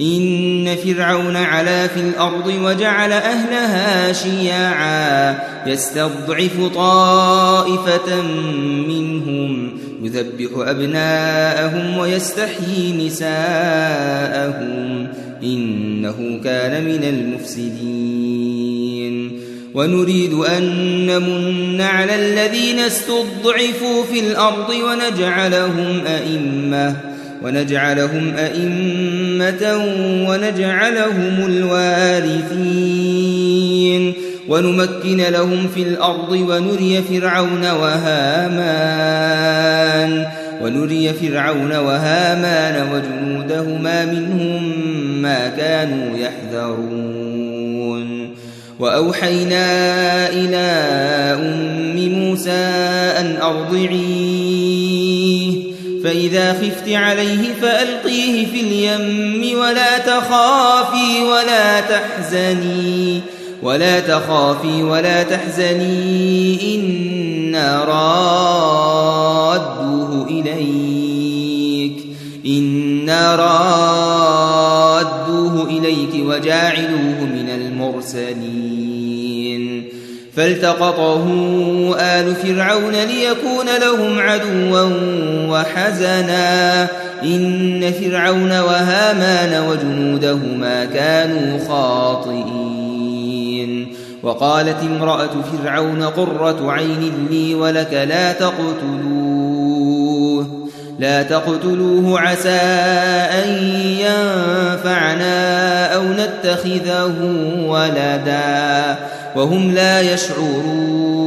إن فرعون علا في الأرض وجعل أهلها شيعا يستضعف طائفة منهم يذبح أبناءهم ويستحيي نساءهم إنه كان من المفسدين ونريد أن نمن على الذين استضعفوا في الأرض ونجعلهم أئمة ونجعلهم أئمة ونجعلهم الوارثين. ونمكن لهم في الأرض ونري فرعون وهامان. ونري فرعون وهامان وجنودهما منهم ما كانوا يحذرون. وأوحينا إلى أم موسى أن أرضعيه فإذا خفت عليه فألقيه في اليم ولا تخافي ولا تحزني ولا تخافي ولا تحزني إنا رادوه إليك إنا رادوه إليك وجاعلوه من المرسلين. فالتقطه آل فرعون ليكون لهم عدوا وحزنا. إن فرعون وهامان وجنودهما كانوا خاطئين. وقالت امرأة فرعون قرة عين لي ولك لا تقتلوه. لا تقتلوه عسى أن ينفعنا أو نتخذه ولدا. وهم لا يشعرون.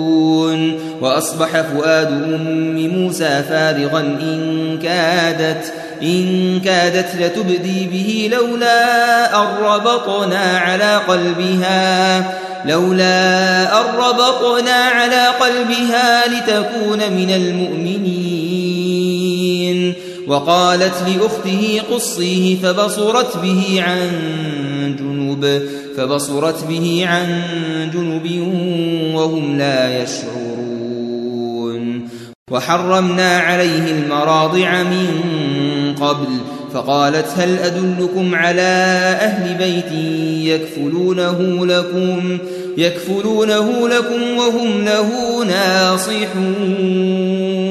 وأصبح فؤاد أم موسى فارغا إن كادت إن كادت لتبدي به لولا أن ربطنا على قلبها لولا أن ربطنا على قلبها لتكون من المؤمنين. وقالت لأخته قصيه فبصرت به عن جنوب فبصرت به عن جنوب وهم لا يشعرون. وحرمنا عليه المراضع من قبل فقالت هل أدلكم على أهل بيت يكفلونه لكم؟ يكفلونه لكم وهم له ناصحون.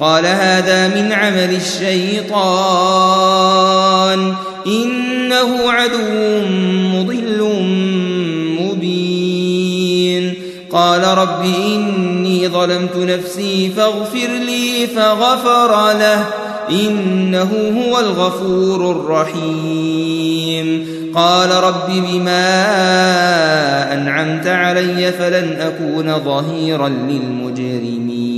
قال هذا من عمل الشيطان. إنه عدو مضل مبين. قال رب إني ظلمت نفسي فاغفر لي فغفر له. إنه هو الغفور الرحيم. قال رب بما أنعمت علي فلن أكون ظهيرا للمجرمين.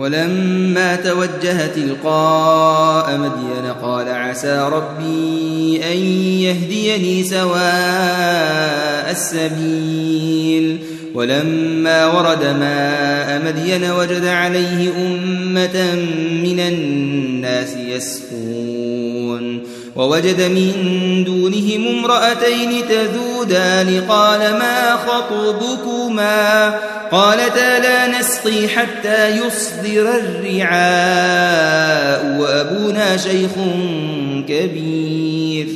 ولما توجه تلقاء مدين قال عسى ربي أن يهديني سواء السبيل. ولما ورد ماء مدين وجد عليه أمة من الناس يسقون. ووجد من دونهم امرأتين تذودان قال ما خطبكما؟ قالتا لا نسقي حتى يصدر الرعاء وأبونا شيخ كبير.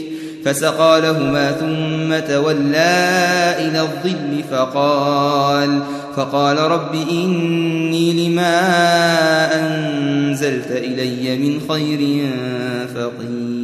فسقى لهما ثم تولى إلى الظل فقال فقال رب إني لما أنزلت إلي من خير فقير.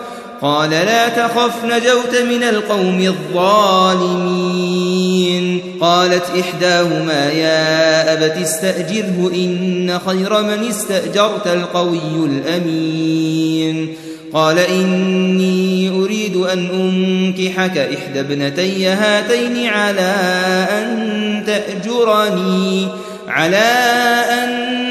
قال لا تخف نجوت من القوم الظالمين. قالت إحداهما يا أبت استأجره إن خير من استأجرت القوي الأمين. قال إني أريد أن أنكحك إحدى ابنتي هاتين على أن تأجرني على أن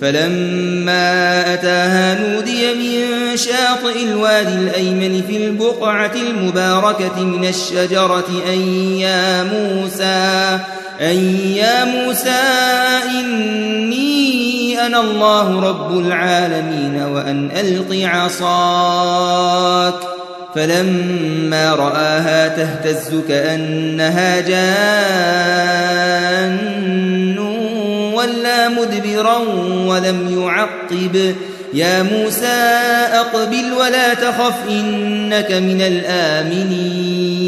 فلما أتاها نودي من شاطئ الوادي الأيمن في البقعة المباركة من الشجرة أن يا موسى أن يا موسى إني أنا الله رب العالمين وأن ألق عصاك. فلما رآها تهتز كأنها جان ولا مدبرا ولم يعقب. يا موسى أقبل ولا تخف إنك من الآمنين.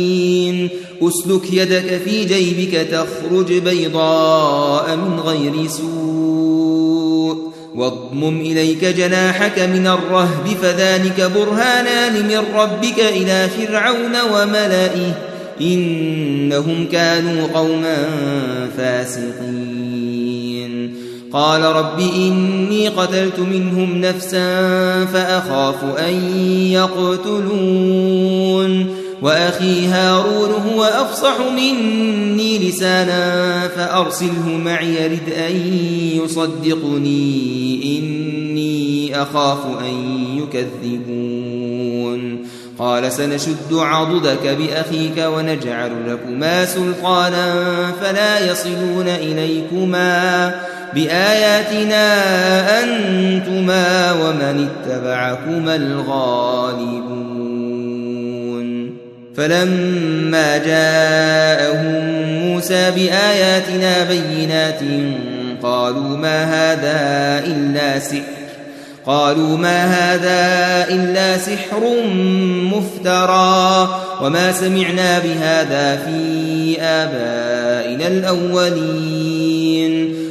أسلك يدك في جيبك تخرج بيضاء من غير سوء. واضمم إليك جناحك من الرهب فذلك برهانان من ربك إلى فرعون وملئه. إنهم كانوا قوما فاسقين. قال رب إني قتلت منهم نفسا فأخاف أن يقتلون وأخي هارون هو أفصح مني لسانا فأرسله معي رد أن يصدقني إني أخاف أن يكذبون قال سنشد عضدك بأخيك ونجعل لكما سلطانا فلا يصلون إليكما بآياتنا أنتما ومن اتبعكما الغالبون. فلما جاءهم موسى بآياتنا بينات قالوا ما هذا إلا سحر قالوا ما هذا إلا سحر مفترى وما سمعنا بهذا في آبائنا الأولين.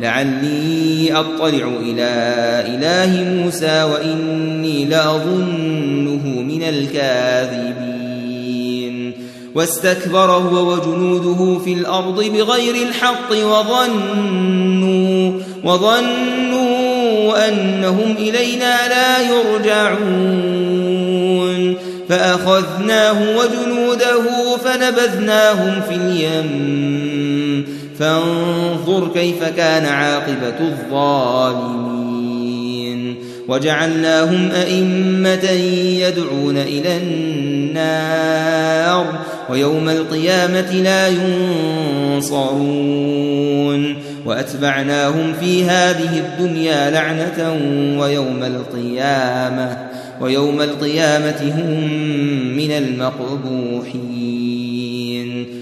لعلي أطلع إلى إله موسى وإني لأظنه من الكاذبين. واستكبر هو وجنوده في الأرض بغير الحق وظنوا وظنوا أنهم إلينا لا يرجعون. فأخذناه وجنوده فنبذناهم في اليم. فانظر كيف كان عاقبة الظالمين. وجعلناهم أئمة يدعون إلى النار ويوم القيامة لا ينصرون. وأتبعناهم في هذه الدنيا لعنة ويوم القيامة ويوم القيامة هم من المقبوحين.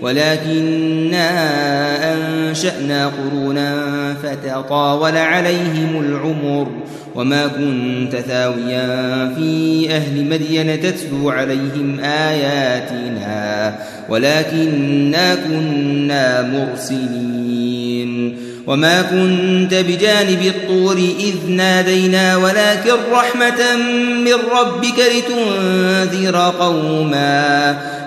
ولكننا أنشأنا قرونا فتطاول عليهم العمر وما كنت ثاويا في أهل مدين تتلو عليهم آياتنا ولكننا كنا مرسلين وما كنت بجانب الطور إذ نادينا ولكن رحمة من ربك لتنذر قوما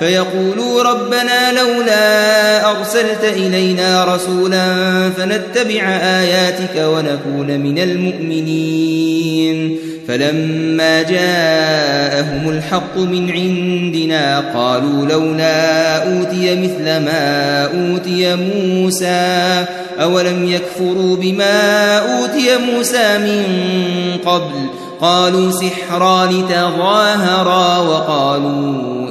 فيقولوا ربنا لولا أرسلت إلينا رسولا فنتبع آياتك ونكون من المؤمنين. فلما جاءهم الحق من عندنا قالوا لولا أوتي مثل ما أوتي موسى أولم يكفروا بما أوتي موسى من قبل؟ قالوا سحران تظاهرا وقالوا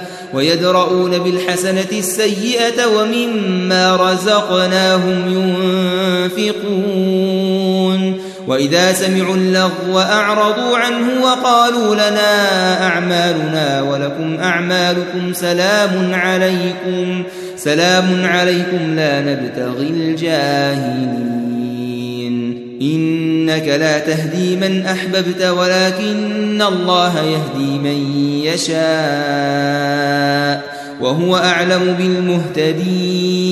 ويدرؤون بالحسنة السيئة ومما رزقناهم ينفقون. وإذا سمعوا اللغو أعرضوا عنه وقالوا لنا أعمالنا ولكم أعمالكم سلام عليكم. سلام عليكم لا نبتغي الجاهلين. إنك لا تهدي من أحببت ولكن الله يهدي من يشاء وهو أعلم بالمهتدين.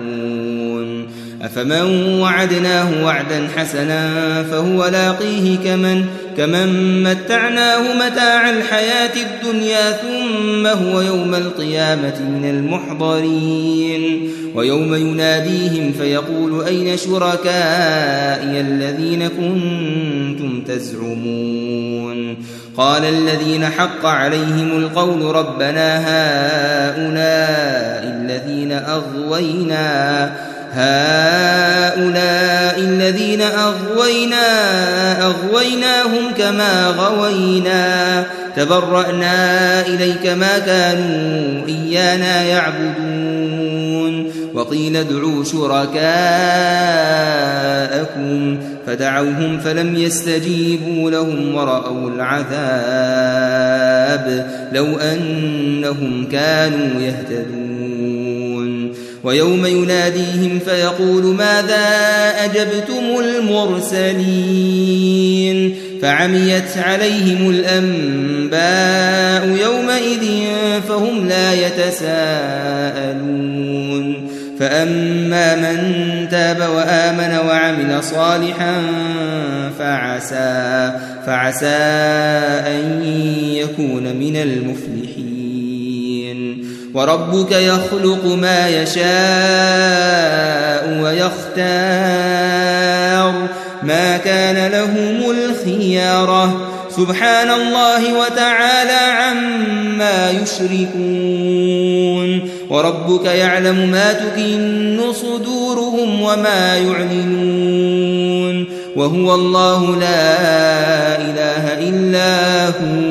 أفمن وعدناه وعدا حسنا فهو لاقيه كمن كمن متعناه متاع الحياة الدنيا ثم هو يوم القيامة من المحضرين ويوم يناديهم فيقول أين شركائي الذين كنتم تزعمون قال الذين حق عليهم القول ربنا هؤلاء الذين أغوينا هؤلاء الذين أغوينا أغويناهم كما غوينا. تبرأنا إليك ما كانوا إيانا يعبدون. وقيل ادعوا شركاءكم. فدعوهم فلم يستجيبوا لهم ورأوا العذاب. لو أنهم كانوا يهتدون. ويوم يناديهم فيقول ماذا أجبتم المرسلين؟ فعميت عليهم الأنباء يومئذ فهم لا يتساءلون. فأما من تاب وآمن وعمل صالحا فعسى فعسى أن يكون من المفلحين. وربك يخلق ما يشاء ويختار ما كان لهم الخيارة سبحان الله وتعالى عما يشركون. وربك يعلم ما تكن صدورهم وما يعلنون. وهو الله لا إله إلا هو.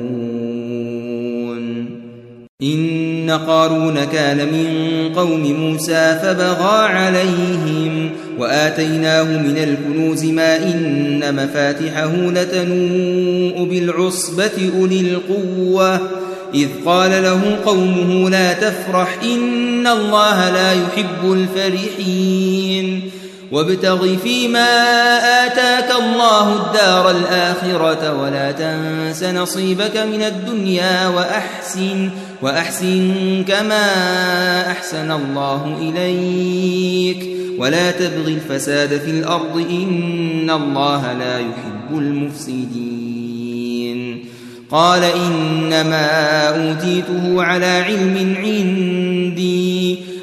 إن قارون كان من قوم موسى فبغى عليهم وآتيناه من الكنوز ما إن مفاتحه لتنوء بالعصبة أولي القوة. إذ قال له قومه لا تفرح إن الله لا يحب الفرحين. وابتغ فيما آتاك الله الدار الآخرة ولا تنس نصيبك من الدنيا وأحسن. كما أحسن الله إليك. ولا تبغ الفساد في الأرض إن الله لا يحب المفسدين. قال إنما أوتيته على علم عندي.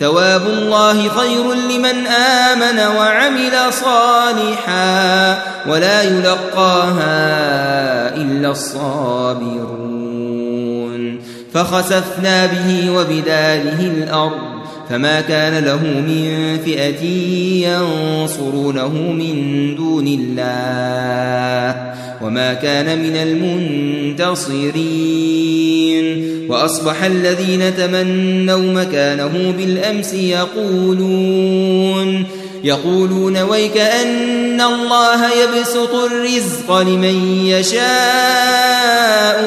ثواب الله خير لمن آمن وعمل صالحا ولا يلقاها إلا الصابرون فخسفنا به وبداره الأرض فما كان له من فئة ينصرونه من دون الله وما كان من المنتصرين وأصبح الذين تمنوا مكانه بالأمس يقولون يقولون ويك أن الله يبسط الرزق لمن يشاء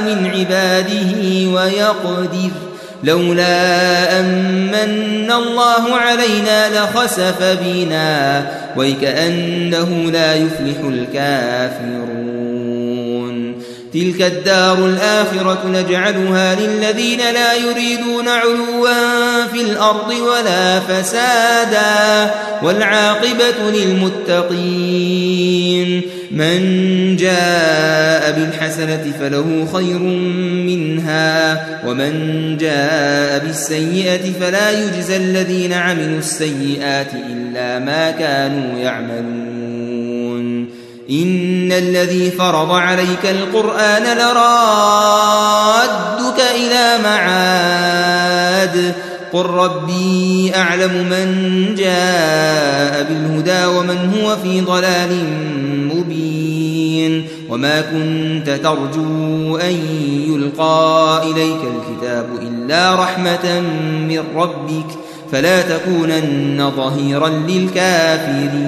من عباده ويقدر لولا أمن الله علينا لخسف بنا ويكأنه لا يفلح الكافرون. تلك الدار الآخرة نجعلها للذين لا يريدون علوا في الأرض ولا فسادا والعاقبة للمتقين من جاء بالحسنة فله خير منها ومن جاء بالسيئة فلا يجزى الذين عملوا السيئات إلا ما كانوا يعملون إن الذي فرض عليك القرآن لرادك إلى معاد. قل ربي أعلم من جاء بالهدى ومن هو في ضلال مبين. وما كنت ترجو أن يلقى إليك الكتاب إلا رحمة من ربك. فلا تكونن ظهيرا للكافرين.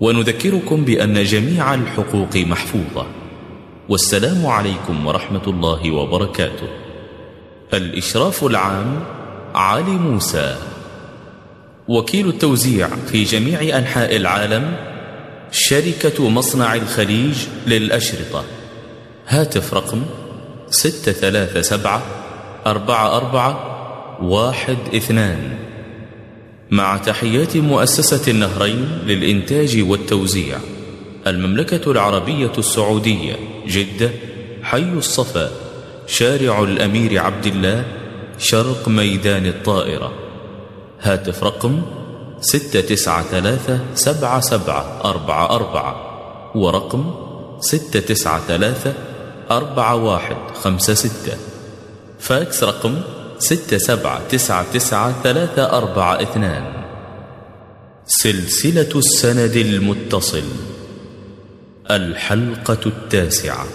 ونذكركم بأن جميع الحقوق محفوظة. والسلام عليكم ورحمة الله وبركاته. الإشراف العام علي موسى. وكيل التوزيع في جميع أنحاء العالم شركة مصنع الخليج للأشرطة. هاتف رقم ستة ثلاثة سبعة أربعة أربعة واحد اثنان. مع تحيات مؤسسة النهرين للإنتاج والتوزيع المملكة العربية السعودية جدة حي الصفا شارع الأمير عبد الله شرق ميدان الطائرة. هاتف رقم ستة تسعة ثلاثة سبعة سبعة أربعة أربعة ورقم ستة تسعة ثلاثة أربعة واحد خمسة ستة. فاكس رقم ستة سبعة تسعة تسعة ثلاثة أربعة اثنان. سلسلة السند المتصل الحلقة التاسعة.